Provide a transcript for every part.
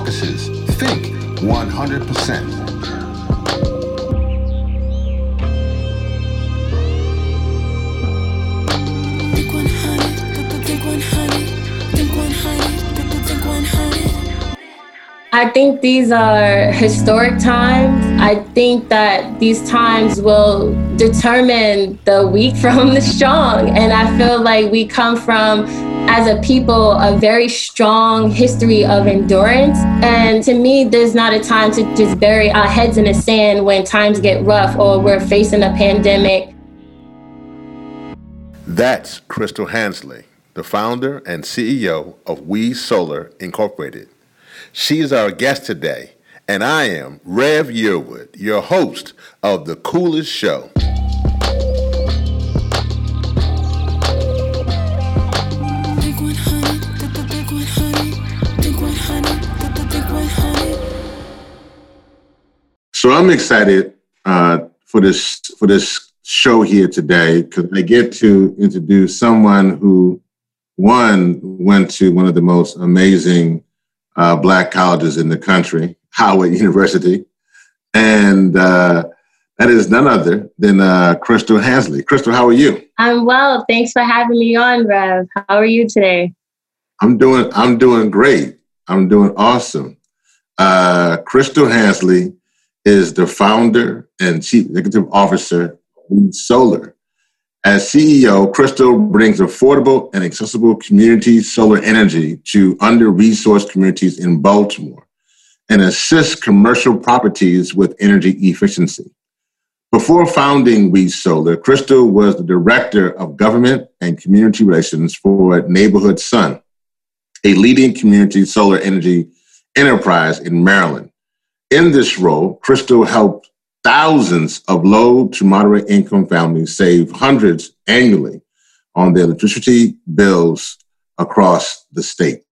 by Caucuses Think 100%. I think these are historic times. I think that these times will determine the weak from the strong. And I feel like we come from, as a people, a very strong history of endurance. And to me, there's not a time to just bury our heads in the sand when times get rough or we're facing a pandemic. That's Crystal Hansley, the founder and CEO of We Solar Incorporated. She is our guest today, and I am Rev Yearwood, your host of The Coolest Show. So I'm excited uh, for this for this show here today because I get to introduce someone who one went to one of the most amazing uh, black colleges in the country, Howard University. And uh, that is none other than uh, Crystal Hansley. Crystal, how are you? I'm well. Thanks for having me on, Rev. How are you today? I'm doing. I'm doing great. I'm doing awesome. Uh, Crystal Hansley is the founder and chief executive officer of Solar. As CEO, Crystal brings affordable and accessible community solar energy to under resourced communities in Baltimore and assist commercial properties with energy efficiency. Before founding We Solar, Crystal was the director of government and community relations for Neighborhood Sun, a leading community solar energy enterprise in Maryland. In this role, Crystal helped thousands of low to moderate income families save hundreds annually on their electricity bills across the state.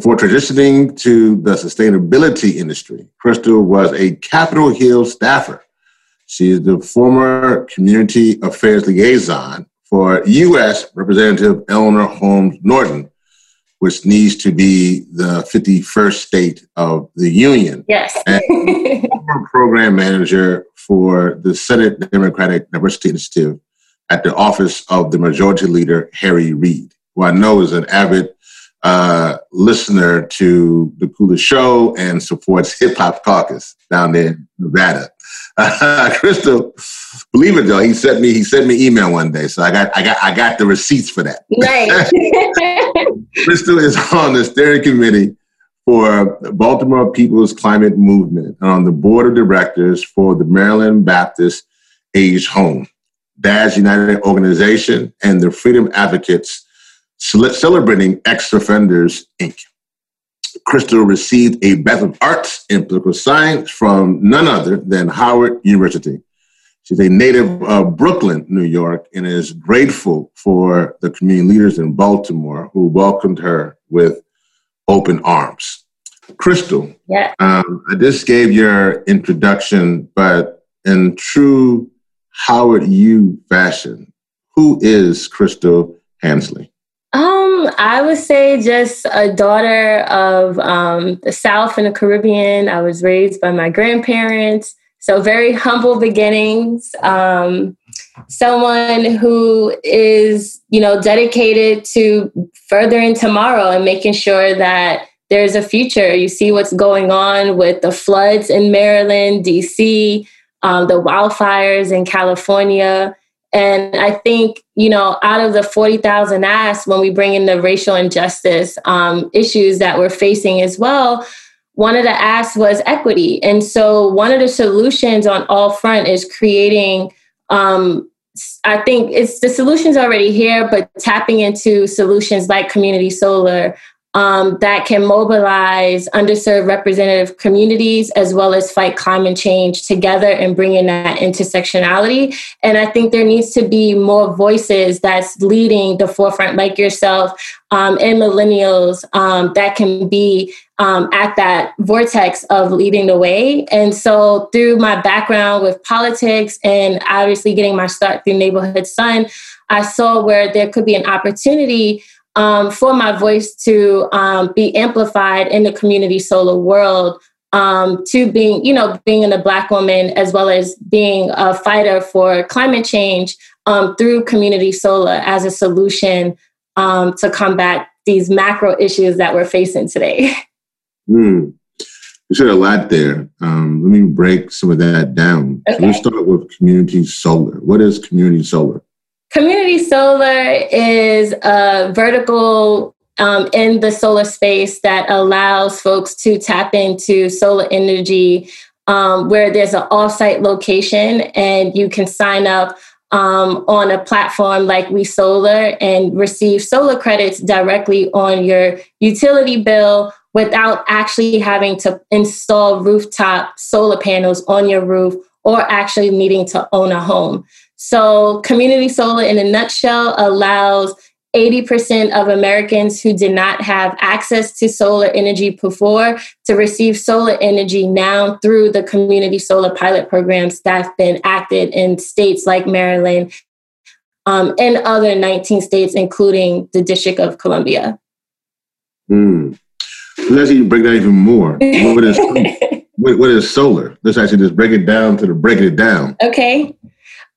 Before transitioning to the sustainability industry, Crystal was a Capitol Hill staffer. She is the former community affairs liaison for U.S. Representative Eleanor Holmes Norton, which needs to be the 51st state of the union. Yes. and former program manager for the Senate Democratic Diversity Initiative at the office of the Majority Leader, Harry Reid, who I know is an avid uh, listener to the Coolest Show and supports Hip Hop Caucus down there in Nevada. Uh, Crystal, believe it though, he sent me he sent me email one day, so I got I got I got the receipts for that. Right. Crystal is on the steering committee for Baltimore People's Climate Movement and on the board of directors for the Maryland Baptist Aged Home, Dads United Organization, and the Freedom Advocates celebrating ex offenders Inc. Crystal received a Bachelor of Arts in Political Science from none other than Howard University. She's a native of Brooklyn, New York, and is grateful for the community leaders in Baltimore who welcomed her with open arms. Crystal, yeah. Um, I just gave your introduction, but in true Howard U fashion, who is Crystal Hansley? Um, I would say just a daughter of um, the South and the Caribbean. I was raised by my grandparents, so very humble beginnings. Um, someone who is, you know, dedicated to furthering tomorrow and making sure that there's a future. You see what's going on with the floods in Maryland, DC, um, the wildfires in California. And I think, you know, out of the 40,000 asks, when we bring in the racial injustice um, issues that we're facing as well, one of the asks was equity. And so one of the solutions on all front is creating, um, I think it's the solutions already here, but tapping into solutions like community solar um, that can mobilize underserved representative communities as well as fight climate change together and bring in that intersectionality. And I think there needs to be more voices that's leading the forefront, like yourself um, and millennials, um, that can be um, at that vortex of leading the way. And so, through my background with politics and obviously getting my start through Neighborhood Sun, I saw where there could be an opportunity um, for my voice to um, be amplified in the community solar world um, to being, you know, being a black woman as well as being a fighter for climate change um, through community solar as a solution um, to combat these macro issues that we're facing today. Mm. You said a lot there. Um, let me break some of that down. Okay. So let's start with community solar. What is community solar? Community solar is a vertical um, in the solar space that allows folks to tap into solar energy um, where there's an offsite location and you can sign up um, on a platform like We Solar and receive solar credits directly on your utility bill without actually having to install rooftop solar panels on your roof or actually needing to own a home. So, community solar in a nutshell allows 80% of Americans who did not have access to solar energy before to receive solar energy now through the community solar pilot programs that have been acted in states like Maryland um, and other 19 states, including the District of Columbia. Mm. Let's even break that even more. what, is, what is solar? Let's actually just break it down to the breaking it down. Okay.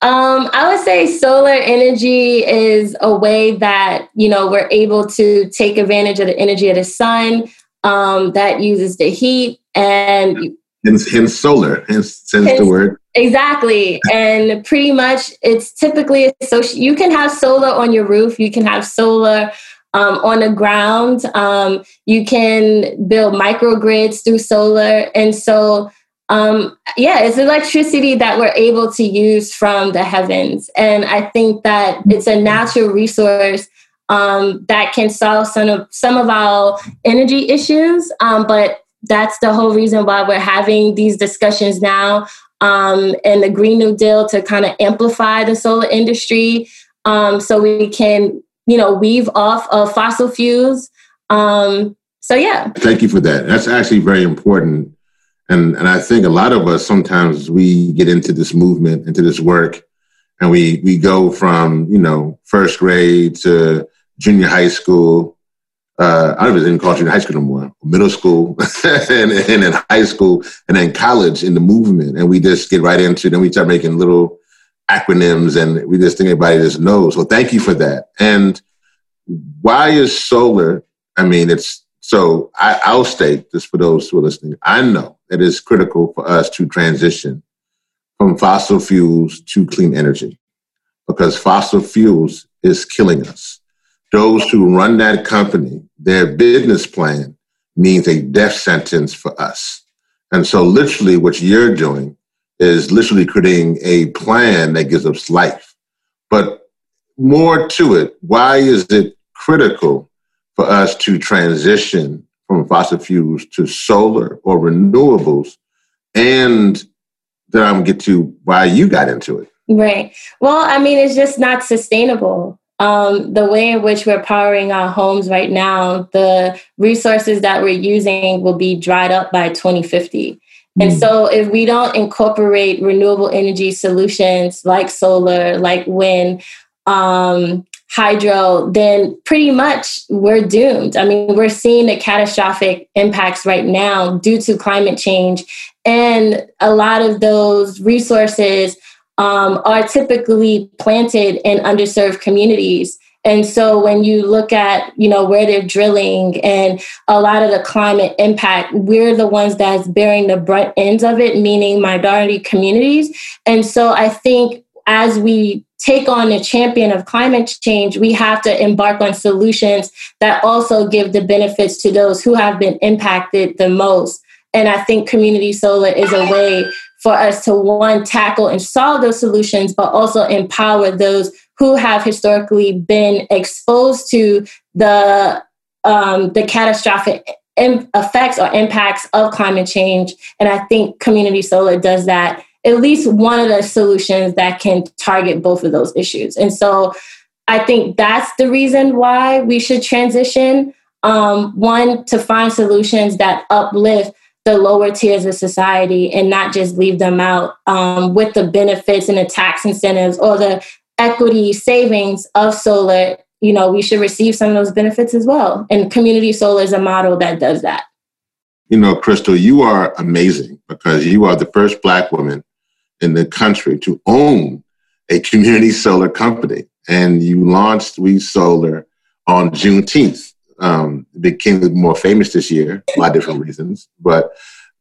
Um, I would say solar energy is a way that you know we're able to take advantage of the energy of the sun um, that uses the heat and hence, hence solar, hence, hence, hence the word. Exactly, and pretty much it's typically so you can have solar on your roof, you can have solar um, on the ground, um, you can build microgrids through solar, and so um, yeah, it's electricity that we're able to use from the heavens. And I think that it's a natural resource um, that can solve some of some of our energy issues. Um, but that's the whole reason why we're having these discussions now um, and the Green New Deal to kind of amplify the solar industry um, so we can, you know, weave off of fossil fuels. Um, so yeah. Thank you for that. That's actually very important and and I think a lot of us sometimes we get into this movement, into this work, and we we go from you know first grade to junior high school. Uh, I don't even call junior high school no more. Middle school, and, and in high school, and then college in the movement, and we just get right into. Then we start making little acronyms, and we just think everybody just knows. So thank you for that. And why is solar? I mean, it's so I, I'll state this for those who are listening. I know it is critical for us to transition from fossil fuels to clean energy because fossil fuels is killing us. Those who run that company, their business plan means a death sentence for us. And so, literally, what you're doing is literally creating a plan that gives us life. But more to it, why is it critical for us to transition from fossil fuels to solar or renewables and then I'm get to why you got into it. Right. Well, I mean, it's just not sustainable. Um, the way in which we're powering our homes right now, the resources that we're using will be dried up by 2050. And hmm. so, if we don't incorporate renewable energy solutions like solar, like wind, um, hydro, then pretty much we're doomed. I mean, we're seeing the catastrophic impacts right now due to climate change. And a lot of those resources um, are typically planted in underserved communities. And so when you look at, you know, where they're drilling and a lot of the climate impact, we're the ones that's bearing the brunt ends of it, meaning minority communities. And so I think as we take on a champion of climate change, we have to embark on solutions that also give the benefits to those who have been impacted the most. And I think community solar is a way for us to one tackle and solve those solutions, but also empower those who have historically been exposed to the um, the catastrophic effects or impacts of climate change. And I think community solar does that at least one of the solutions that can target both of those issues. And so I think that's the reason why we should transition. Um, one, to find solutions that uplift the lower tiers of society and not just leave them out um, with the benefits and the tax incentives or the equity savings of solar you know, we should receive some of those benefits as well. And community solar is a model that does that. You know, Crystal, you are amazing because you are the first Black woman in the country to own a community solar company. And you launched We Solar on Juneteenth. Um, became more famous this year, a lot of different reasons, but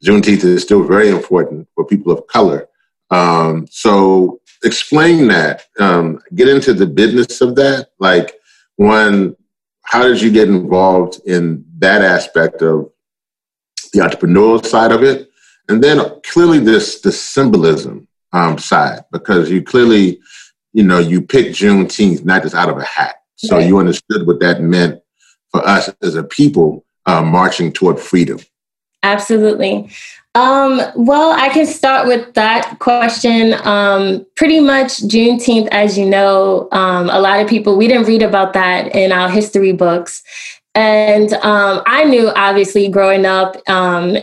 Juneteenth is still very important for people of color. Um, so explain that. Um, get into the business of that. Like, one, how did you get involved in that aspect of the entrepreneurial side of it? And then clearly this the symbolism um, side, because you clearly, you know, you picked Juneteenth not just out of a hat. So right. you understood what that meant for us as a people uh, marching toward freedom. Absolutely. Um, well, I can start with that question. Um, pretty much Juneteenth, as you know, um, a lot of people, we didn't read about that in our history books. And um, I knew, obviously, growing up, um,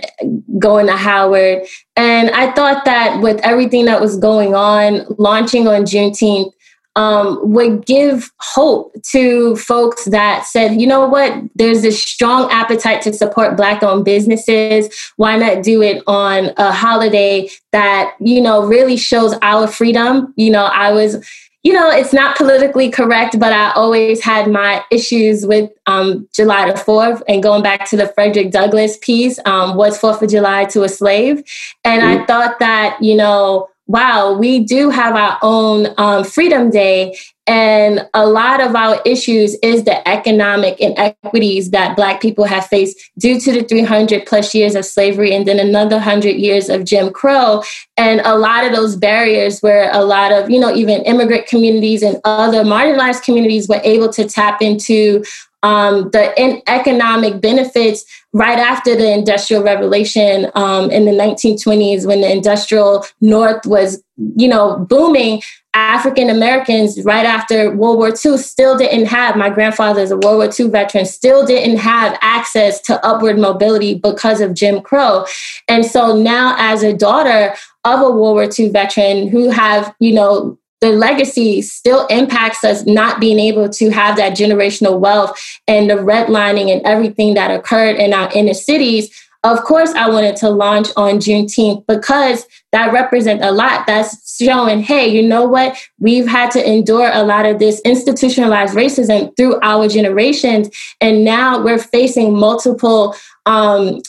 going to Howard. And I thought that with everything that was going on, launching on Juneteenth um, would give hope to folks that said, you know what, there's this strong appetite to support Black owned businesses. Why not do it on a holiday that, you know, really shows our freedom? You know, I was you know, it's not politically correct, but I always had my issues with um, July the 4th and going back to the Frederick Douglass piece, um, was 4th of July to a slave? And mm-hmm. I thought that, you know, wow, we do have our own um, Freedom Day. And a lot of our issues is the economic inequities that Black people have faced due to the 300 plus years of slavery and then another 100 years of Jim Crow. And a lot of those barriers where a lot of, you know, even immigrant communities and other marginalized communities were able to tap into um, the in economic benefits right after the industrial revolution um, in the 1920s when the industrial north was you know booming african americans right after world war ii still didn't have my grandfather is a world war ii veteran still didn't have access to upward mobility because of jim crow. And so now as a daughter of a world war ii veteran who have you know the legacy still impacts us not being able to have that generational wealth and the redlining and everything that occurred in our inner cities. Of course, I wanted to launch on Juneteenth because that represents a lot. That's showing, hey, you know what? We've had to endure a lot of this institutionalized racism through our generations. And now we're facing multiple um,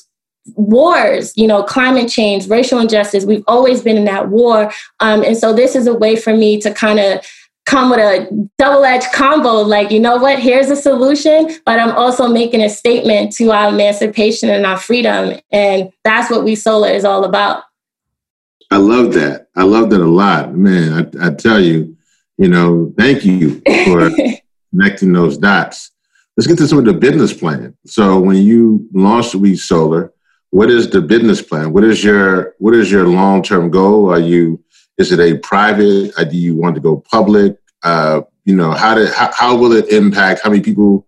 wars, you know, climate change, racial injustice. We've always been in that war. Um, and so this is a way for me to kind of come with a double edged combo like, you know what, here's a solution, but I'm also making a statement to our emancipation and our freedom. And that's what We Solar is all about. I love that. I love that a lot. Man, I, I tell you, you know, thank you for connecting those dots. Let's get to some of the business plan. So when you launched We Solar, what is the business plan? What is your what is your long term goal? Are you is it a private? Uh, do you want to go public? Uh, you know, how did how, how will it impact? How many people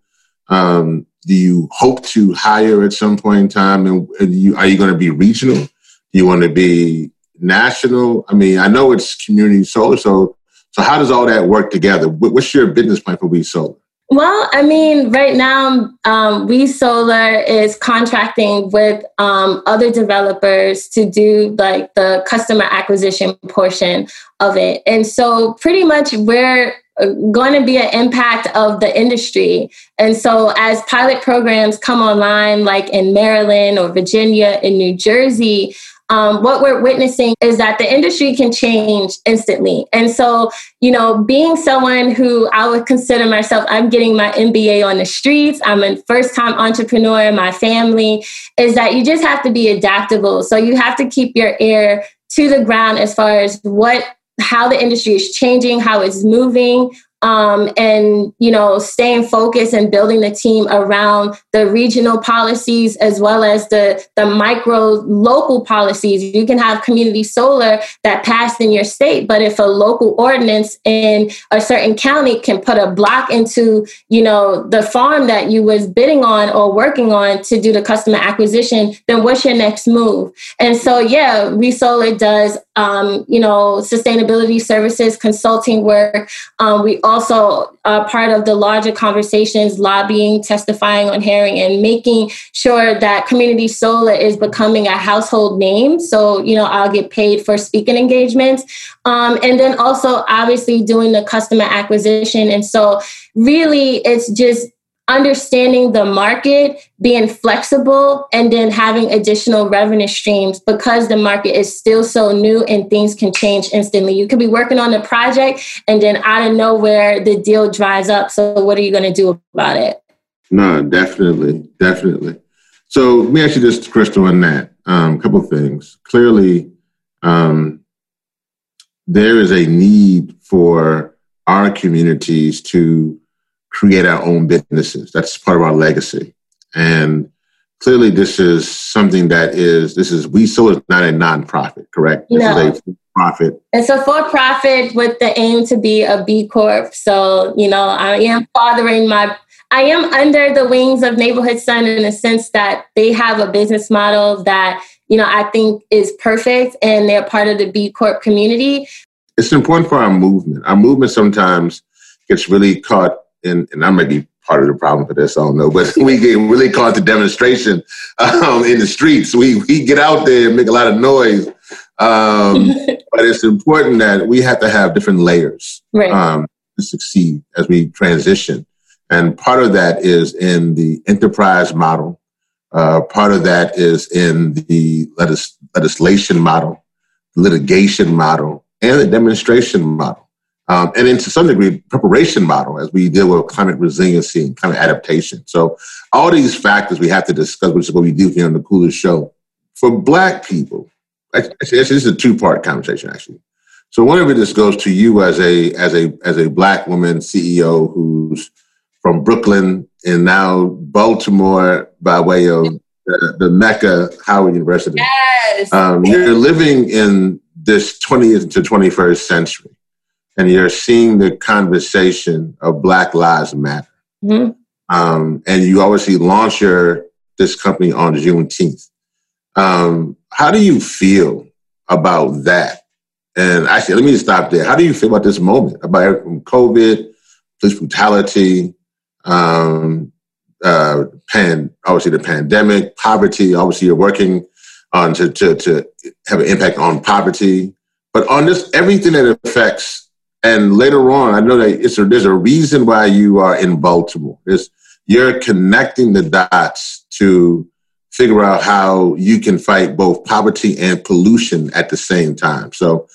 um, do you hope to hire at some point in time? And, and you, are you going to be regional? Do you want to be national? I mean, I know it's community solar, so so how does all that work together? What's your business plan for We Solar? Well, I mean, right now, um, We Solar is contracting with um, other developers to do like the customer acquisition portion of it. And so, pretty much, we're uh, going to be an impact of the industry. And so, as pilot programs come online, like in Maryland or Virginia, in New Jersey, um, what we're witnessing is that the industry can change instantly. And so, you know, being someone who I would consider myself, I'm getting my MBA on the streets, I'm a first time entrepreneur in my family, is that you just have to be adaptable. So you have to keep your ear to the ground as far as what how the industry is changing, how it's moving, um, and you know staying focused and building the team around the regional policies as well as the the micro local policies. You can have community solar that passed in your state but if a local ordinance in a certain county can put a block into you know the farm that you was bidding on or working on to do the customer acquisition then what's your next move? And so yeah We Solar does um, you know sustainability services consulting work. Um, we also a part of the larger conversations, lobbying, testifying on hearing, and making sure that community solar is becoming a household name. So, you know, I'll get paid for speaking engagements. Um, and then also, obviously, doing the customer acquisition. And so, really, it's just understanding the market, being flexible, and then having additional revenue streams because the market is still so new and things can change instantly. You could be working on a project and then out of nowhere the deal dries up. So, what are you going to do about it? No, definitely, definitely. So, let me ask you this, Crystal, on that. A um, couple things. Clearly, um, there is a need for our communities to create our own businesses. That's part of our legacy. And clearly this is something that is this is we so is not a nonprofit, correct? This no. is a for profit. It's a for profit with the aim to be a B Corp. So, you know, I am fathering my I am under the wings of Neighborhood Sun in the sense that they have a business model that, you know, I think is perfect and they're part of the B Corp community. It's important for our movement. Our movement sometimes gets really caught and, and I might be part of the problem for this, I don't know, but we get really caught the demonstration um, in the streets. We, we get out there and make a lot of noise. Um, but it's important that we have to have different layers right. um, to succeed as we transition. And part of that is in the enterprise model. Uh, part of that is in the legis- legislation model, litigation model, and the demonstration model. Um, and then to some degree, preparation model as we deal with climate resiliency and climate adaptation. So all these factors we have to discuss, which is what we do here on the Coolest Show. For Black people, actually, this is a two-part conversation, actually. So one of it just goes to you as a as a as a Black woman CEO who's from Brooklyn and now Baltimore by way of the, the Mecca Howard University. Yes. Um, you're living in this 20th to 21st century and you're seeing the conversation of Black Lives Matter. Mm-hmm. Um, and you obviously launch your this company on Juneteenth. Um, how do you feel about that? And actually, let me stop there. How do you feel about this moment about COVID, police brutality, um, uh, pan, obviously the pandemic, poverty? Obviously, you're working on to, to, to have an impact on poverty, but on this everything that affects and later on, I know that it's a, there's a reason why you are in Baltimore. It's, you're connecting the dots to figure out how you can fight both poverty and pollution at the same time. So,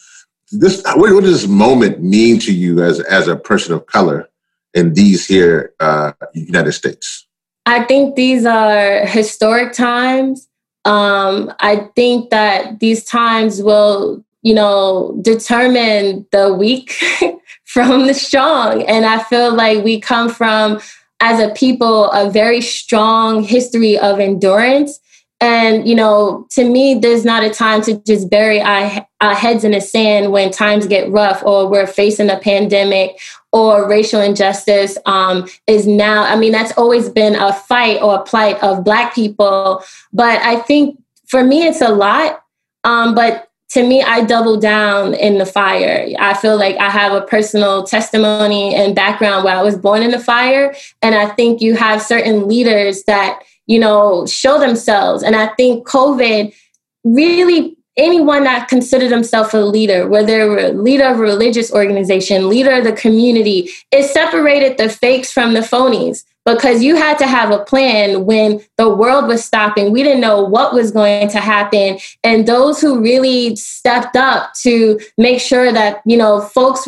this what, what does this moment mean to you as as a person of color in these here uh, United States? I think these are historic times. Um, I think that these times will you know, determine the weak from the strong. And I feel like we come from, as a people, a very strong history of endurance. And, you know, to me, there's not a time to just bury our, our heads in the sand when times get rough or we're facing a pandemic or racial injustice um, is now, I mean, that's always been a fight or a plight of Black people. But I think for me, it's a lot. Um, but to me, I double down in the fire. I feel like I have a personal testimony and background where I was born in the fire. And I think you have certain leaders that, you know, show themselves. And I think COVID really anyone that considered themselves a leader, whether leader of a religious organization, leader of the community, it separated the fakes from the phonies because you had to have a plan when the world was stopping. We didn't know what was going to happen. And those who really stepped up to make sure that, you know, folks,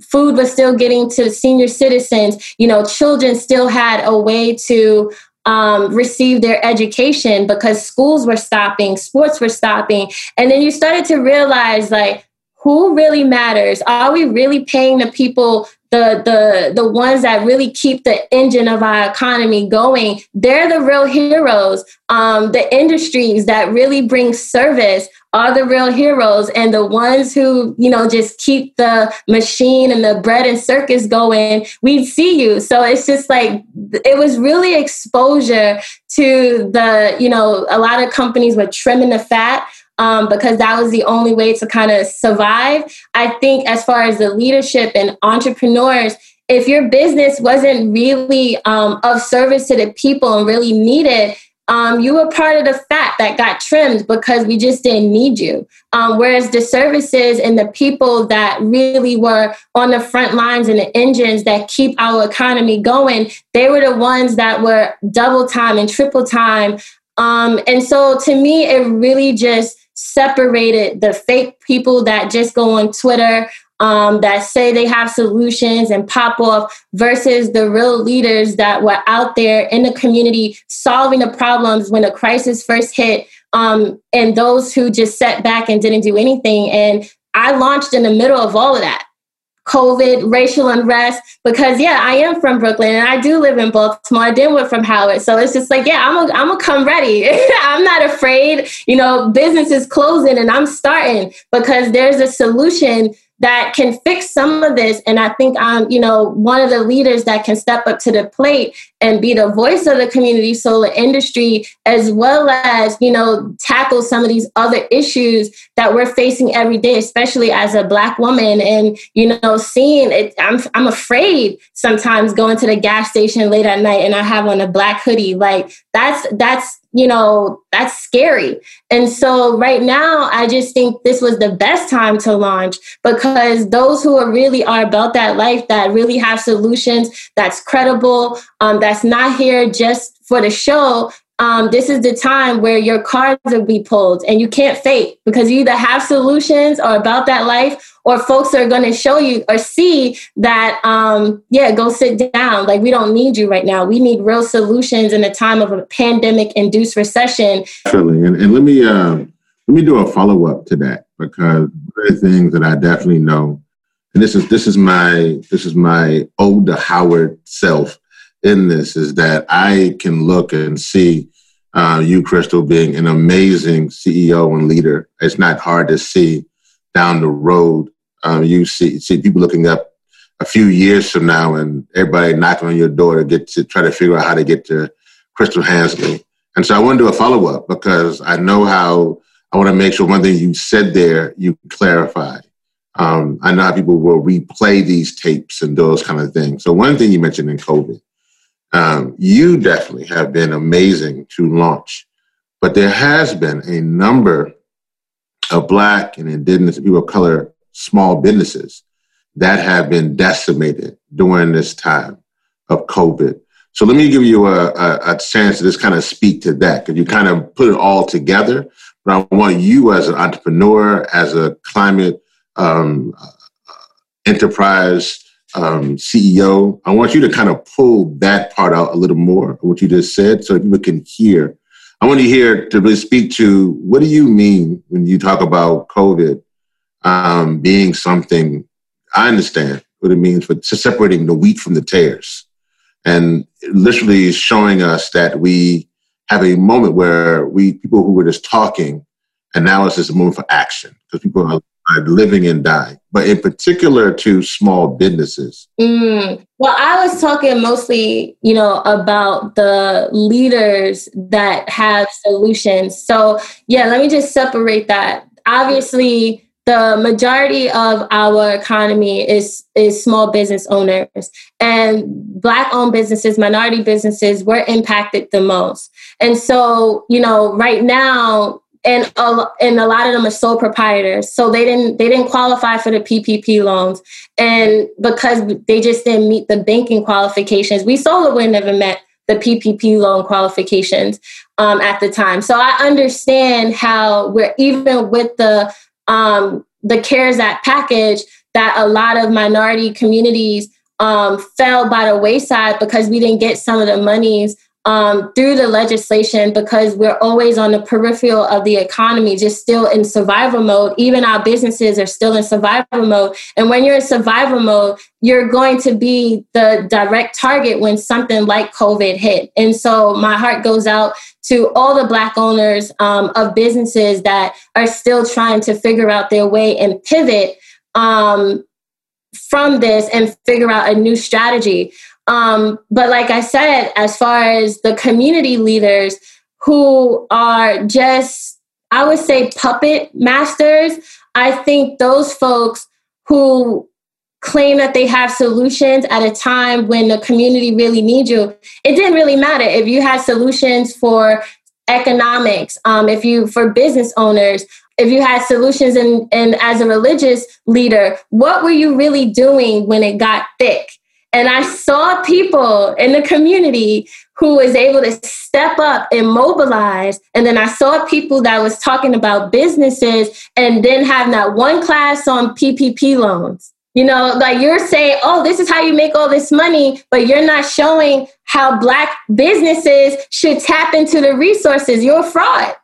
food was still getting to senior citizens, you know, children still had a way to um, receive their education because schools were stopping, sports were stopping. And then you started to realize, like, who really matters? Are we really paying the people the the the ones that really keep the engine of our economy going? They're the real heroes. Um, the industries that really bring service are the real heroes and the ones who you know just keep the machine and the bread and circus going we see you. So it's just like it was really exposure to the you know a lot of companies were trimming the fat um, because that was the only way to kind of survive. I think, as far as the leadership and entrepreneurs, if your business wasn't really um, of service to the people and really needed, um, you were part of the fat that got trimmed because we just didn't need you. Um, whereas the services and the people that really were on the front lines and the engines that keep our economy going, they were the ones that were double time and triple time. Um, and so to me, it really just separated the fake people that just go on Twitter um, that say they have solutions and pop off versus the real leaders that were out there in the community solving the problems when the crisis first hit um, and those who just sat back and didn't do anything. And I launched in the middle of all of that. COVID, racial unrest, because yeah, I am from Brooklyn and I do live in Baltimore. I did work from Howard. So it's just like, yeah, I'm gonna I'm come ready. I'm not afraid. You know, business is closing and I'm starting because there's a solution that can fix some of this. And I think I'm, you know, one of the leaders that can step up to the plate and be the voice of the community solar industry, as well as, you know, tackle some of these other issues that we're facing every day, especially as a black woman. And, you know, seeing it, I'm, I'm afraid sometimes going to the gas station late at night and I have on a black hoodie. Like that's, that's, you know, that's scary. And so right now, I just think this was the best time to launch because those who are really are about that life, that really have solutions, that's credible, um, that's not here just for the show, um, this is the time where your cards will be pulled and you can't fake because you either have solutions or about that life or folks are going to show you or see that um, yeah go sit down like we don't need you right now we need real solutions in a time of a pandemic induced recession Definitely. And, and let me uh, let me do a follow-up to that because one of the things that i definitely know and this is this is my this is my older howard self in this is that I can look and see uh, you, Crystal, being an amazing CEO and leader. It's not hard to see down the road. Um, you see, see people looking up a few years from now and everybody knocking on your door to get to try to figure out how to get to Crystal Hansley. And so I want to do a follow up because I know how I want to make sure one thing you said there, you clarify. Um, I know how people will replay these tapes and those kind of things. So one thing you mentioned in COVID, um, you definitely have been amazing to launch, but there has been a number of Black and Indigenous people of color small businesses that have been decimated during this time of COVID. So let me give you a, a, a chance to just kind of speak to that because you kind of put it all together. But I want you as an entrepreneur, as a climate um, uh, enterprise um, CEO, I want you to kind of pull that part out a little more, what you just said, so people can hear. I want you here to really speak to what do you mean when you talk about COVID um, being something, I understand what it means for separating the wheat from the tares and literally showing us that we have a moment where we, people who were just talking, and now it's just a moment for action because people are living and dying, but in particular to small businesses? Mm. Well, I was talking mostly, you know, about the leaders that have solutions. So, yeah, let me just separate that. Obviously, the majority of our economy is is small business owners and black owned businesses minority businesses were impacted the most and so you know right now and a, and a lot of them are sole proprietors. So they didn't they didn't qualify for the ppp loans. And because they just didn't meet the banking qualifications we SolarWind never met the ppp loan qualifications um, at the time. So i understand how we're even with the um, the cares act package that a lot of minority communities um, fell by the wayside because we didn't get some of the monies um, through the legislation because we're always on the peripheral of the economy, just still in survival mode. Even our businesses are still in survival mode. And when you're in survival mode, you're going to be the direct target when something like COVID hit. And so my heart goes out to all the Black owners um, of businesses that are still trying to figure out their way and pivot um, from this and figure out a new strategy. Um, but like I said, as far as the community leaders who are just, I would say, puppet masters, I think those folks who claim that they have solutions at a time when the community really needs you. It didn't really matter if you had solutions for economics, um, if you for business owners, if you had solutions and and as a religious leader, what were you really doing when it got thick? And I saw people in the community who was able to step up and mobilize. And then I saw people that was talking about businesses and then have not one class on PPP loans. You know, like you're saying, oh, this is how you make all this money, but you're not showing how Black businesses should tap into the resources. You're a fraud.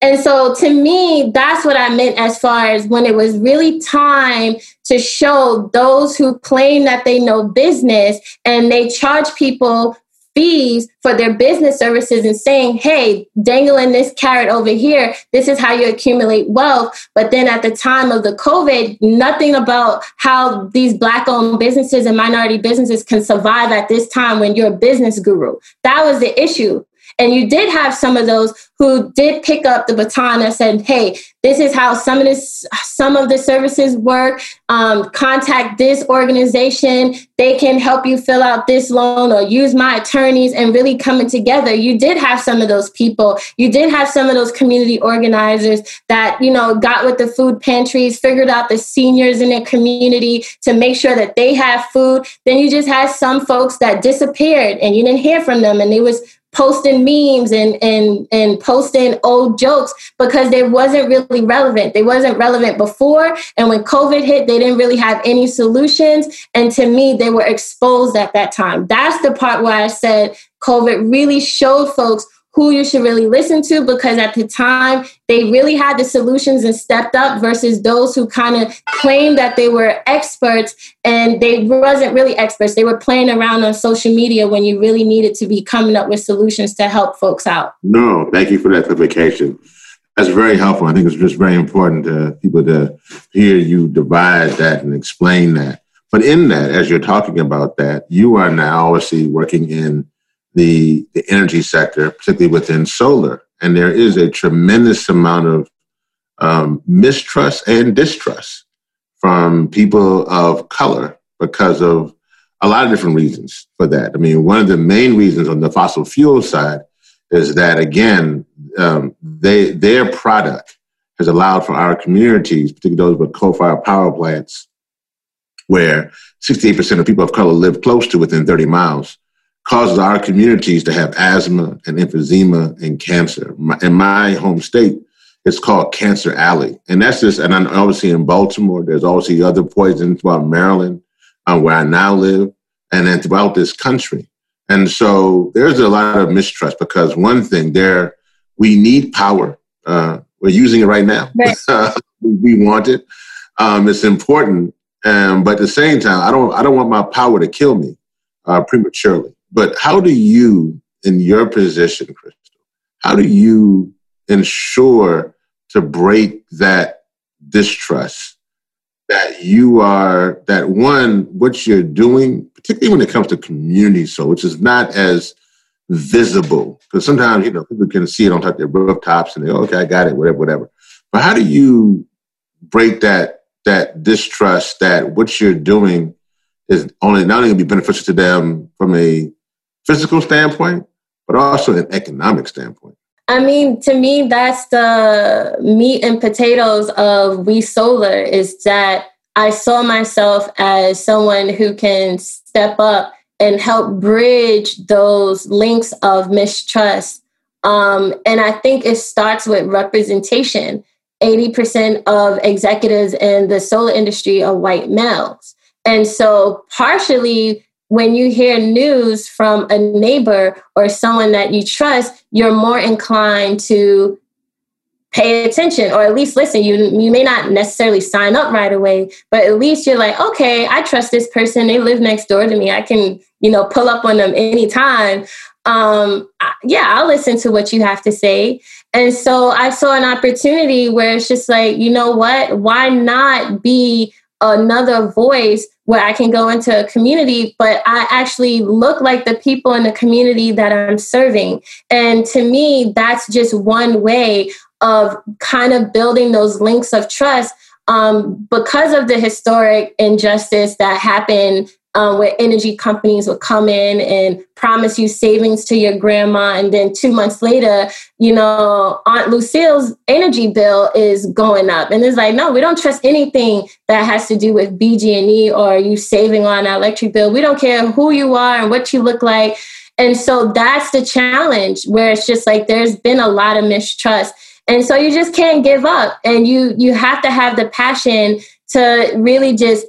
And so to me, that's what I meant as far as when it was really time to show those who claim that they know business and they charge people fees for their business services and saying, hey, dangling this carrot over here, this is how you accumulate wealth. But then at the time of the COVID, nothing about how these Black owned businesses and minority businesses can survive at this time when you're a business guru. That was the issue. And you did have some of those who did pick up the baton and said, "Hey, this is how some of this, some of the services work. Um, contact this organization; they can help you fill out this loan, or use my attorneys." And really coming together, you did have some of those people. You did have some of those community organizers that you know got with the food pantries, figured out the seniors in their community to make sure that they have food. Then you just had some folks that disappeared, and you didn't hear from them, and it was posting memes and and and posting old jokes because they wasn't really relevant. They wasn't relevant before, and when COVID hit, they didn't really have any solutions. And to me, they were exposed at that time. That's the part where I said COVID really showed folks who you should really listen to because at the time they really had the solutions and stepped up versus those who kind of claimed that they were experts and they wasn't really experts. They were playing around on social media when you really needed to be coming up with solutions to help folks out. No thank you for that clarification. That's very helpful. I think it's just very important to people to hear you divide that and explain that. But in that as you're talking about that you are now obviously working in the, the energy sector, particularly within solar. And there is a tremendous amount of um, mistrust and distrust from people of color because of a lot of different reasons for that. I mean, one of the main reasons on the fossil fuel side is that, again, um, they, their product has allowed for our communities, particularly those with coal-fired power plants, where 68% of people of color live close to within 30 miles, causes our communities to have asthma and emphysema and cancer. In my home state, it's called Cancer Alley. And that's just, and I'm obviously in Baltimore, there's obviously other poisons throughout Maryland, uh, where I now live, and then throughout this country. And so there's a lot of mistrust because one thing, there, we need power. Uh, we're using it right now. Right. we want it. Um, it's important. Um, but at the same time, I don't, I don't want my power to kill me uh, prematurely. But how do you, in your position, Crystal, how do you ensure to break that distrust that you are, that one, what you're doing, particularly when it comes to community so which is not as visible, because sometimes, you know, people can see it on top of their rooftops and they, oh, okay, I got it, whatever, whatever. But how do you break that that distrust that what you're doing is only not only going to be beneficial to them from a physical standpoint, but also an economic standpoint. I mean, to me, that's the meat and potatoes of We Solar is that I saw myself as someone who can step up and help bridge those links of mistrust. Um, and I think it starts with representation. 80% of executives in the solar industry are white males. And so, partially, when you hear news from a neighbor or someone that you trust, you're more inclined to pay attention or at least listen. You you may not necessarily sign up right away, but at least you're like, okay, I trust this person. They live next door to me. I can, you know, pull up on them anytime. Um, yeah, I'll listen to what you have to say. And so I saw an opportunity where it's just like, you know what? Why not be another voice where I can go into a community, but I actually look like the people in the community that I'm serving. And to me, that's just one way of kind of building those links of trust um, because of the historic injustice that happened um, where energy companies would come in and promise you savings to your grandma, and then two months later, you know, Aunt Lucille's energy bill is going up, and it's like, no, we don't trust anything that has to do with BG&E or you saving on an electric bill. We don't care who you are and what you look like, and so that's the challenge where it's just like there's been a lot of mistrust, and so you just can't give up, and you you have to have the passion to really just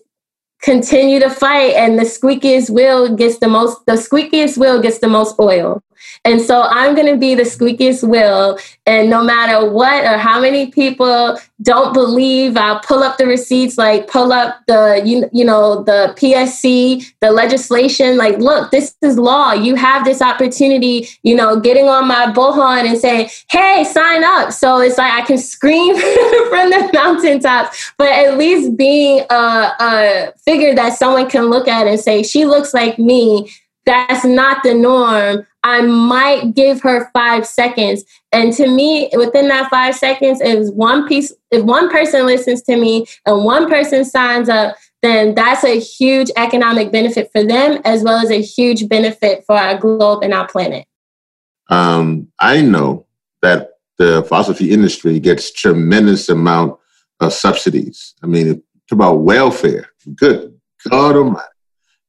continue to fight and the squeakiest wheel gets the most the squeakiest wheel gets the most oil and so i'm going to be the squeakiest wheel and no matter what or how many people don't believe i'll pull up the receipts like pull up the you, you know the psc the legislation like look this is law you have this opportunity you know getting on my bullhorn and saying hey sign up so it's like i can scream from the mountaintops but at least being a, a figure that someone can look at and say she looks like me that's not the norm. I might give her five seconds. And to me, within that five seconds, if one piece, if one person listens to me and one person signs up, then that's a huge economic benefit for them as well as a huge benefit for our globe and our planet. Um, I know that the fuel industry gets tremendous amount of subsidies. I mean, it's about welfare. Good God Almighty,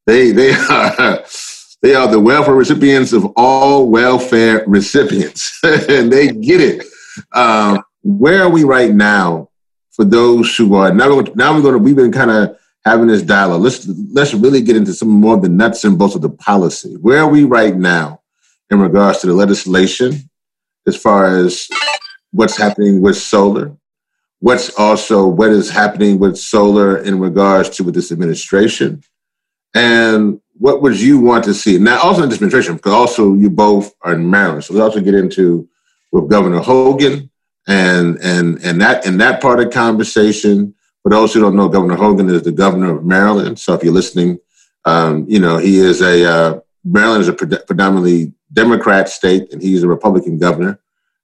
they they are they are the welfare recipients of all welfare recipients, and they get it. Um, where are we right now for those who are now? Now we're going to. We've been kind of having this dialogue. Let's let's really get into some more of the nuts and bolts of the policy. Where are we right now in regards to the legislation, as far as what's happening with solar? What's also what is happening with solar in regards to with this administration? And what would you want to see? Now, also in this administration, because also you both are in Maryland. So let's also get into with Governor Hogan and and and that and that part of conversation. For those who don't know, Governor Hogan is the governor of Maryland. So if you're listening, um, you know he is a uh, Maryland is a predominantly Democrat state, and he's a Republican governor.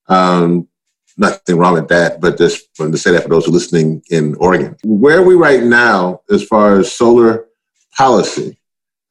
Um, nothing wrong with that, but just wanted to say that for those who are listening in Oregon. Where are we right now as far as solar policy?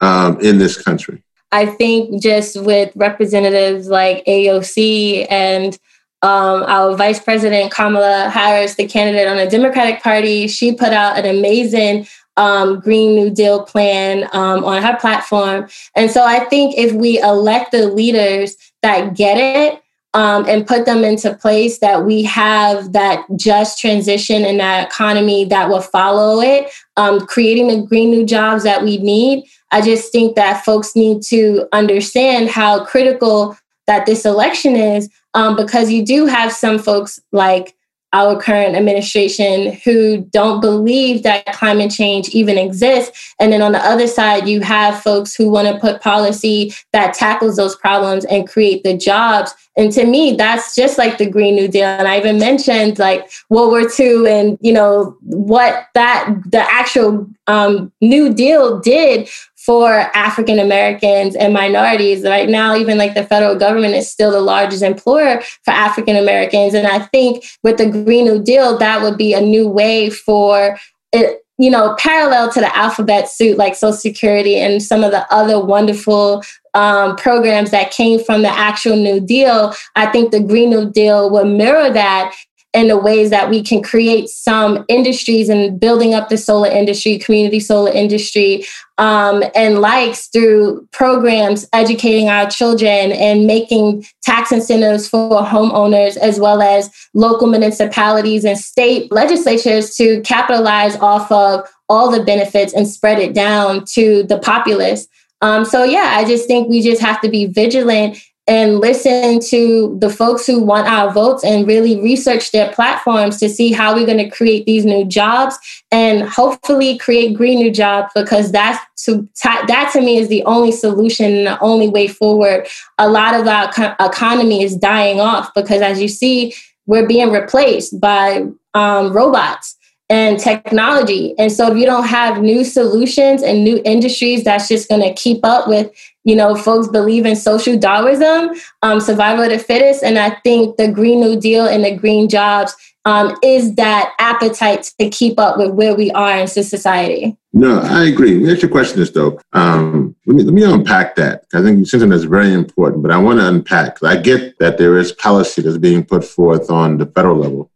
Um, in this country? I think just with representatives like AOC and um, our Vice President Kamala Harris, the candidate on the Democratic Party, she put out an amazing um, Green New Deal plan um, on her platform. And so I think if we elect the leaders that get it, um, and put them into place that we have that just transition in that economy that will follow it, um, creating the green new jobs that we need. I just think that folks need to understand how critical that this election is um, because you do have some folks like our current administration who don't believe that climate change even exists. And then on the other side, you have folks who want to put policy that tackles those problems and create the jobs. And to me, that's just like the Green New Deal. And I even mentioned like World War II and, you know, what that the actual um, New Deal did for African Americans and minorities. Right now, even like the federal government is still the largest employer for African Americans. And I think with the Green New Deal, that would be a new way for it, you know, parallel to the alphabet suit, like Social Security and some of the other wonderful um, programs that came from the actual New Deal. I think the Green New Deal would mirror that in the ways that we can create some industries and building up the solar industry, community solar industry, um, and likes through programs educating our children and making tax incentives for homeowners as well as local municipalities and state legislatures to capitalize off of all the benefits and spread it down to the populace. Um, so yeah, I just think we just have to be vigilant and listen to the folks who want our votes and really research their platforms to see how we're going to create these new jobs and hopefully create green new jobs because that's to that to me is the only solution and the only way forward. A lot of our economy is dying off because as you see we're being replaced by um, robots and technology. And so if you don't have new solutions and new industries that's just going to keep up with, you know, folks believe in social Darwinism, um, survival of the fittest. And I think the Green New Deal and the green jobs um, is that appetite to keep up with where we are in society? No, I agree. Let me ask your question this though. Um, let me let me unpack that. I think something that's very important, but I want to unpack. I get that there is policy that's being put forth on the federal level.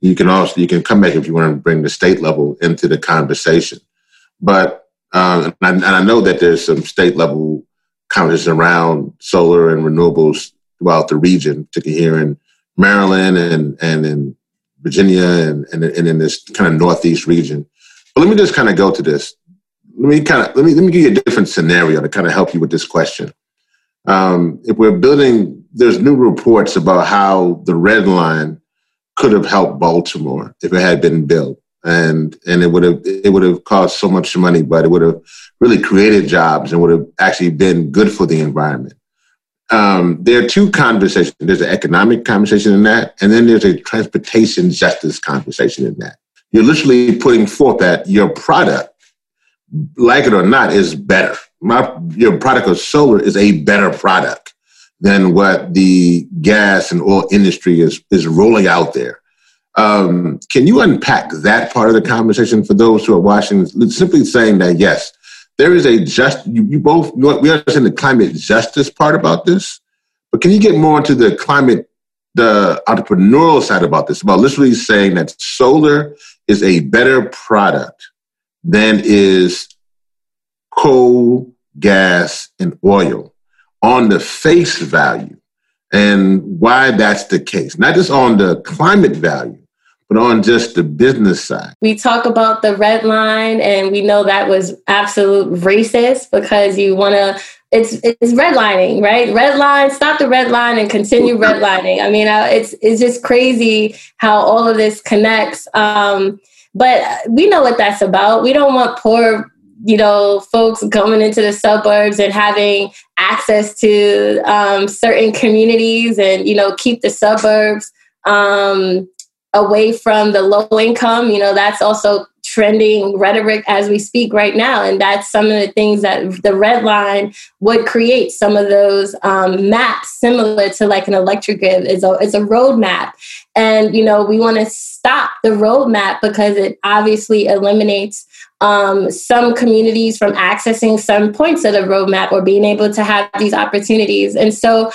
You can also you can come back if you want to bring the state level into the conversation. But uh, and, I, and I know that there's some state level conversations around solar and renewables throughout the region, particularly here in Maryland and and in Virginia and, and, and in this kind of northeast region. But let me just kind of go to this. Let me kind of let me let me give you a different scenario to kind of help you with this question. Um, if we're building, there's new reports about how the red line could have helped Baltimore if it had been built, and and it would have it would have cost so much money, but it would have really created jobs and would have actually been good for the environment um, there are two conversations. There's an economic conversation in that, and then there's a transportation justice conversation in that. You're literally putting forth that your product, like it or not, is better. My, your product of solar is a better product than what the gas and oil industry is is rolling out there. Um, can you unpack that part of the conversation for those who are watching? Simply saying that yes, there is a just you, you both we understand the climate justice part about this, but can you get more into the climate the entrepreneurial side about this about literally saying that solar is a better product than is coal, gas, and oil on the face value and why that's the case. Not just on the climate value, but on just the business side. We talk about the red line, and we know that was absolute racist because you want to. It's it's redlining, right? Red line, stop the red line and continue redlining. I mean, uh, it's it's just crazy how all of this connects. Um, but we know what that's about. We don't want poor you know, folks coming into the suburbs and having access to um, certain communities and, you know, keep the suburbs um, away from the low income. You know, that's also trending rhetoric as we speak right now. And that's some of the things that the red line would create some of those um, maps similar to like an electric grid is a, is a roadmap. And, you know, we want to stop the roadmap because it obviously eliminates um, some communities from accessing some points of the roadmap or being able to have these opportunities. And so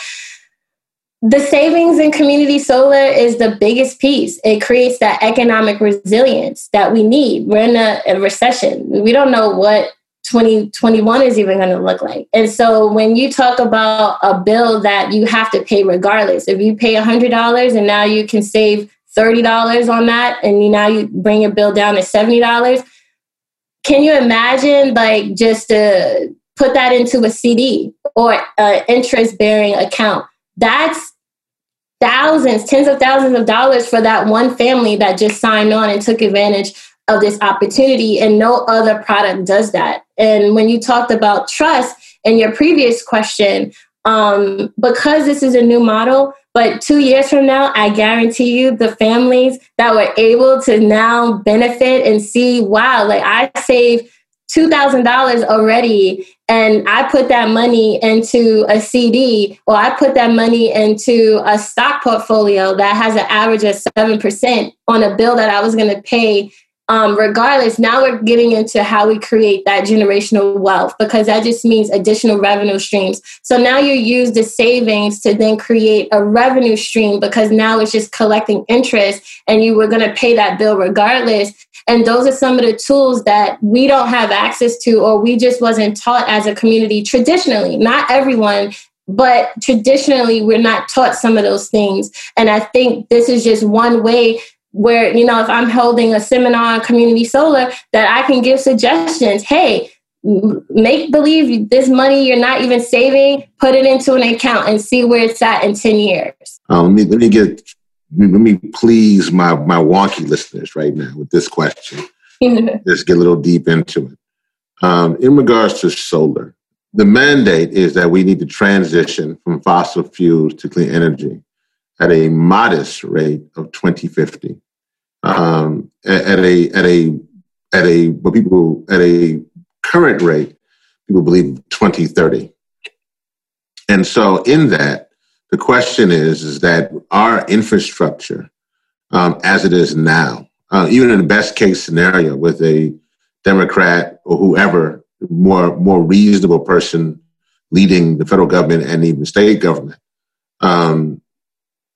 the savings in community solar is the biggest piece. It creates that economic resilience that we need. We're in a, a recession. We don't know what 2021 is even going to look like. And so when you talk about a bill that you have to pay regardless, if you pay $100 and now you can save $30 on that and you, now you bring your bill down to $70, can you imagine like just to put that into a CD or an interest bearing account? That's thousands, tens of thousands of dollars for that one family that just signed on and took advantage of this opportunity. And no other product does that. And when you talked about trust in your previous question, um, because this is a new model, but two years from now, I guarantee you the families that were able to now benefit and see, wow, like I saved $2,000 already and I put that money into a CD or I put that money into a stock portfolio that has an average of 7% on a bill that I was going to pay um, regardless, now we're getting into how we create that generational wealth because that just means additional revenue streams. So now you use the savings to then create a revenue stream because now it's just collecting interest and you were going to pay that bill regardless. And those are some of the tools that we don't have access to or we just wasn't taught as a community traditionally. Not everyone but traditionally we're not taught some of those things and i think this is just one way where you know if i'm holding a seminar on community solar that i can give suggestions. Hey make believe this money you're not even saving put it into an account and see where it's at in 10 years. Um, let, me, let me get let me please my my wonky listeners right now with this question. Let's get a little deep into it. Um, in regards to solar the mandate is that we need to transition from fossil fuels to clean energy at a modest rate of 2050 um, at, a at a at a what people at a current rate, people believe 2030. And so in that, the question is, is that our infrastructure um, as it is now. Uh, even in the best case scenario, with a Democrat or whoever more more reasonable person leading the federal government and even state government. Um,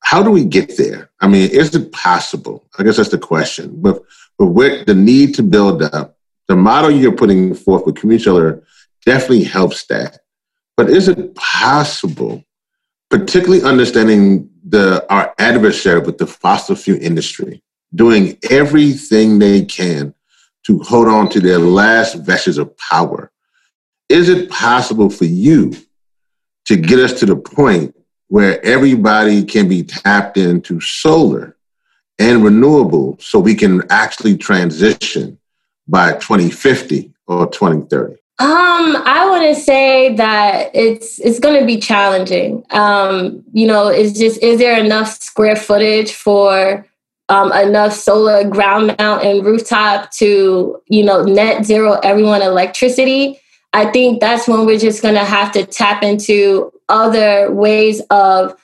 how do we get there? I mean, is it possible? I guess that's the question. But but with the need to build up, the model you're putting forth with community definitely helps that. But is it possible, particularly understanding the our adversary with the fossil fuel industry, doing everything they can to hold on to their last vestige of power. Is it possible for you to get us to the point where everybody can be tapped into solar and renewable so we can actually transition by 2050 or 2030? Um, I wouldn't say that it's it's going to be challenging. Um, you know, it's just is there enough square footage for um, enough solar ground mount and rooftop to you know net zero everyone electricity i think that's when we're just going to have to tap into other ways of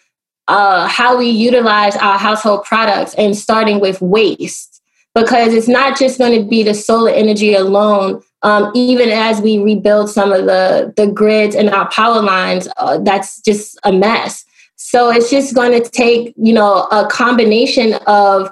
uh, how we utilize our household products and starting with waste. Because it's not just going to be the solar energy alone um, even as we rebuild some of the the grids and our power lines uh, that's just a mess. So it's just going to take, you know, a combination of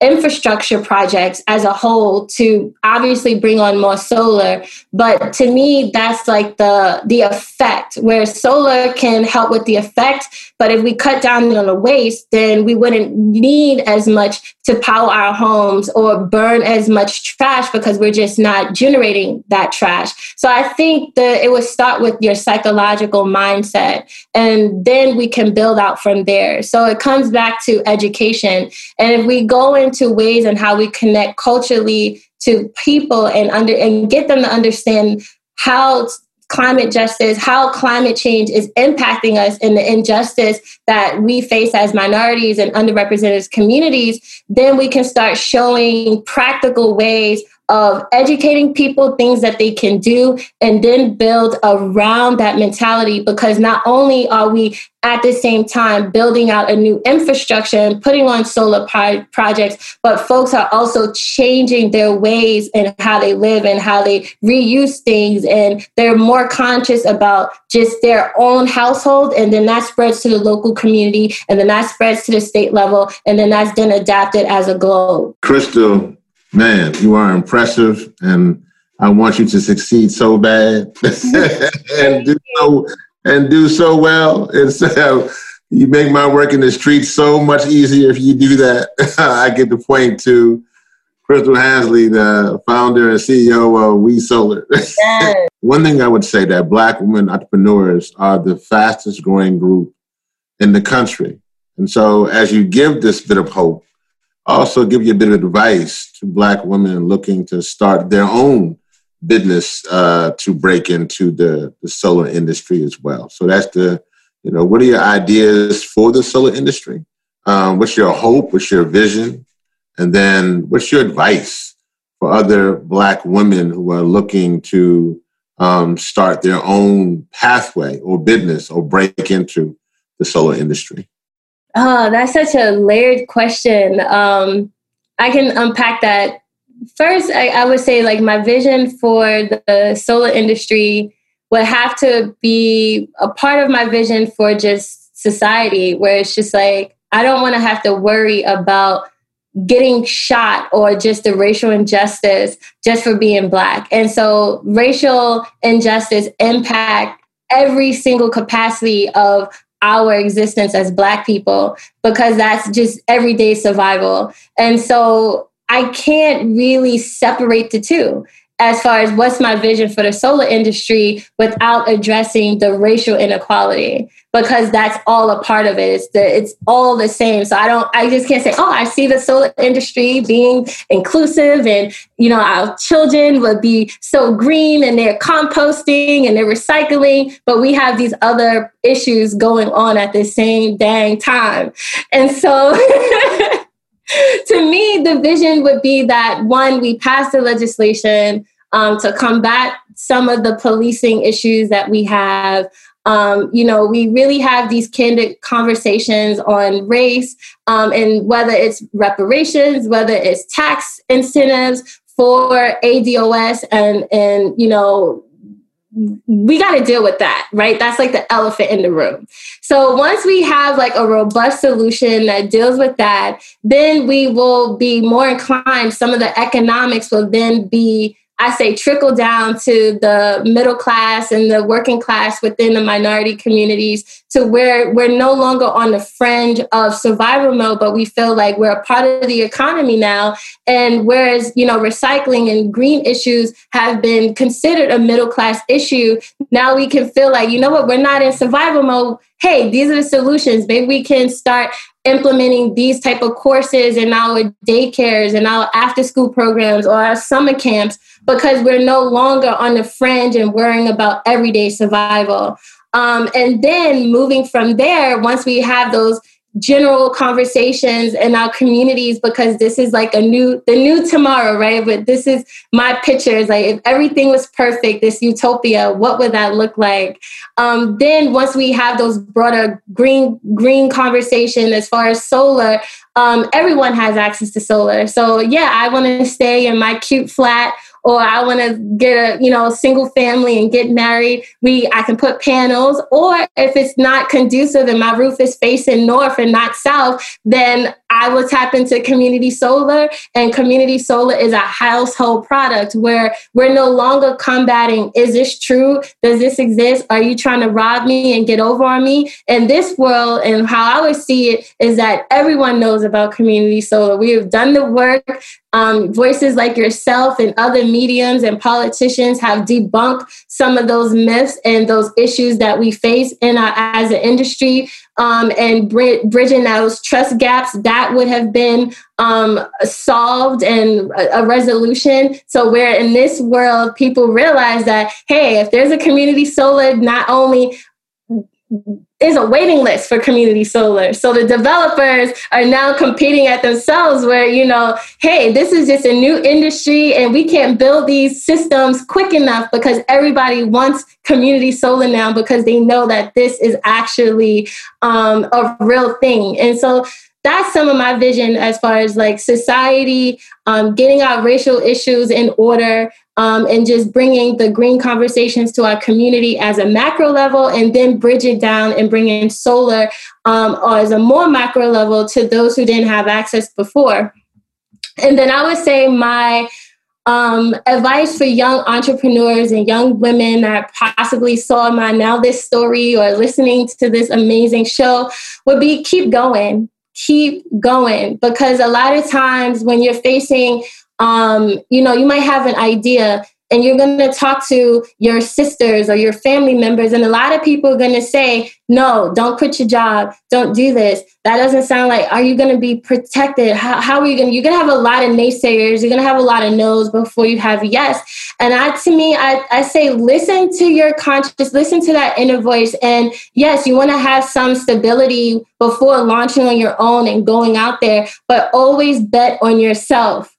infrastructure projects as a whole to obviously bring on more solar. But to me that's like the the effect where solar can help with the effect but if we cut down on the waste then we wouldn't need as much to power our homes or burn as much trash because we're just not generating that trash. So i think that it would start with your psychological mindset and then we can build out from there. So it comes back to education. And if we go into ways and how we connect culturally to people and under and get them to understand how climate justice, how climate change is impacting us and the injustice that we face as minorities and underrepresented communities, then we can start showing practical ways of educating people things that they can do and then build around that mentality. Because not only are we at the same time building out a new infrastructure and putting on solar projects but folks are also changing their ways and how they live and how they reuse things. And they're more conscious about just their own household and then that spreads to the local community and then that spreads to the state level and then that's then adapted as a globe. Kristal man, you are impressive, and I want you to succeed so bad and do so and do so well. And so you make my work in the streets so much easier if you do that. I get the point to Kristal Hansley, the founder and CEO of We Solar. Yes. One thing I would say that Black women entrepreneurs are the fastest growing group in the country. And so as you give this bit of hope, also give you a bit of advice to Black women looking to start their own business uh, to break into the, the solar industry as well. So that's the, you know, what are your ideas for the solar industry? Um, what's your hope? What's your vision? And then what's your advice for other Black women who are looking to um, start their own pathway or business or break into the solar industry? Oh, that's such a layered question. Um, I can unpack that. First, I, I would say like my vision for the solar industry would have to be a part of my vision for just society, where it's just like I don't want to have to worry about getting shot or just the racial injustice just for being black. And so racial injustice impact every single capacity of our existence as black people because that's just everyday survival. And so i can't really separate the two as far as what's my vision for the solar industry without addressing the racial inequality because that's all a part of it. It's the it's all the same. So i don't i just can't say oh i see the solar industry being inclusive and you know our children would be so green and they're composting and they're recycling but we have these other issues going on at the same dang time. And so to me, the vision would be that one, we pass the legislation um, to combat some of the policing issues that we have. Um, you know, we really have these candid conversations on race um, and whether it's reparations, whether it's tax incentives for ADOS and and you know we got to deal with that, right? That's like the elephant in the room. So once we have like a robust solution that deals with that, then we will be more inclined. Some of the economics will then be I say trickle down to the middle class and the working class within the minority communities to where we're no longer on the fringe of survival mode, but we feel like we're a part of the economy now. And whereas, you know, recycling and green issues have been considered a middle class issue, now we can feel like, you know what, we're not in survival mode. Hey, these are the solutions. Maybe we can start implementing these type of courses in our daycares and our after school programs or our summer camps because we're no longer on the fringe and worrying about everyday survival. Um, and then moving from there, once we have those general conversations in our communities because this is like a new the new tomorrow right? But this is my pictures. Like if everything was perfect this utopia what would that look like? Um, then once we have those broader green green conversation as far as solar um, everyone has access to solar. So yeah i want to stay in my cute flat or I want to get a you know single family and get married, we I can put panels. Or if it's not conducive and my roof is facing north and not south, then I will tap into community solar. And community solar is a household product where we're no longer combating is this true? Does this exist? Are you trying to rob me and get over on me? In this world, and how I would see it is that everyone knows about community solar. We have done the work. Um, voices like yourself and other mediums and politicians have debunked some of those myths and those issues that we face in our as an industry um, and bridging those trust gaps that would have been um, solved and a, a, resolution. So where in this world people realize that hey, if there's a community solar, not only is a waiting list for community solar. So the developers are now competing at themselves where, you know, hey, this is just a new industry and we can't build these systems quick enough because everybody wants community solar now because they know that this is actually um, a real thing. And so that's some of my vision as far as like society, um, getting our racial issues in order, um, and just bringing the green conversations to our community as a macro level, and then bridge it down and bring in solar um, or as a more macro level to those who didn't have access before. And then I would say my um, advice for young entrepreneurs and young women that possibly saw my now this story or listening to this amazing show would be keep going keep going. Because a lot of times when you're facing um, you know you might have an idea and you're going to talk to your sisters or your family members and a lot of people are going to say no don't quit your job. Don't do this. That doesn't sound like are you going to be protected? How, how are you going to you're going to have a lot of naysayers. You're going to have a lot of no's before you have yes. And I, to me I, I say listen to your conscious listen to that inner voice. And yes you want to have some stability before launching on your own and going out there but always bet on yourself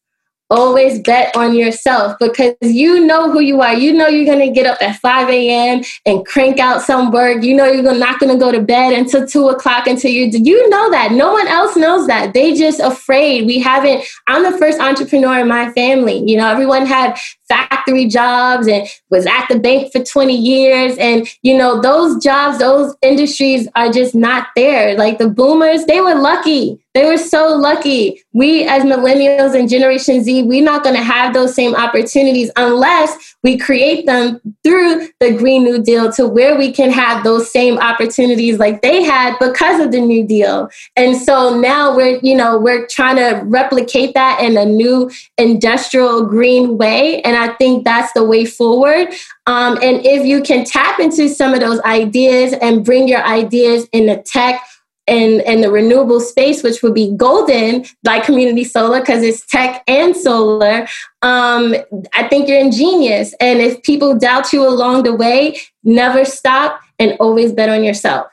always bet on yourself because you know who you are. You know you're going to get up at 5 a.m. and crank out some work. You know you're not going to go to bed until 2 o'clock until you do. you know that. No one else knows that. They just afraid. We haven't, I'm the first entrepreneur in my family. You know, everyone had factory jobs and was at the bank for 20 years. And, you know, those jobs, those industries are just not there. Like the boomers, they were lucky. They were so lucky. We, as millennials and Generation Z, we're not going to have those same opportunities unless we create them through the Green New Deal to where we can have those same opportunities like they had because of the New Deal. And so now we're, you know, we're trying to replicate that in a new industrial green way. And I think that's the way forward. Um, and if you can tap into some of those ideas and bring your ideas in the tech and, in the renewable space, which would be golden, like community solar, because it's tech and solar, um, I think you're ingenious. And if people doubt you along the way, never stop and always bet on yourself.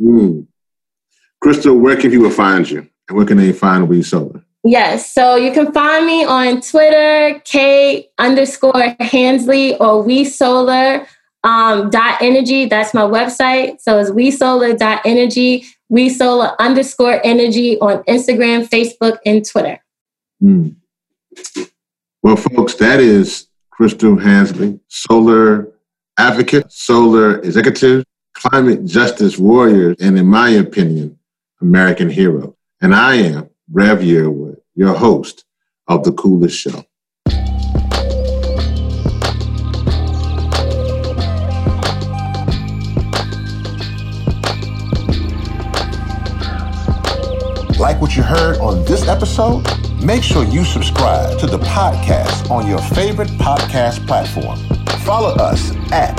Mm. Kristal, where can people find you? And where can they find We Solar? Yes. So you can find me on Twitter, K underscore Hansley or We Solar um, dot energy. That's my website. So it's We Solar dot energy, We Solar underscore energy on Instagram, Facebook, and Twitter. Mm. Well, folks, that is Kristal Hansley, solar advocate, solar executive, climate justice warrior, and in my opinion, American hero. And I am Rev Yearwood, your host of The Coolest Show. Like what you heard on this episode? Make sure you subscribe to the podcast on your favorite podcast platform. Follow us at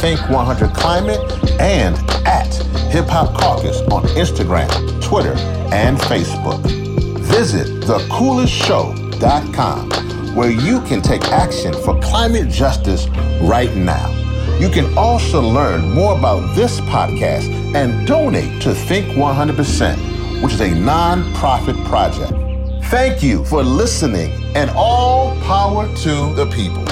Think 100 Climate and at Hip Hop Caucus on Instagram, Twitter, and Facebook. Visit thecoolestshow.com where you can take action for climate justice right now. You can also learn more about this podcast and donate to Think 100%, which is a nonprofit project. Thank you for listening and all power to the people.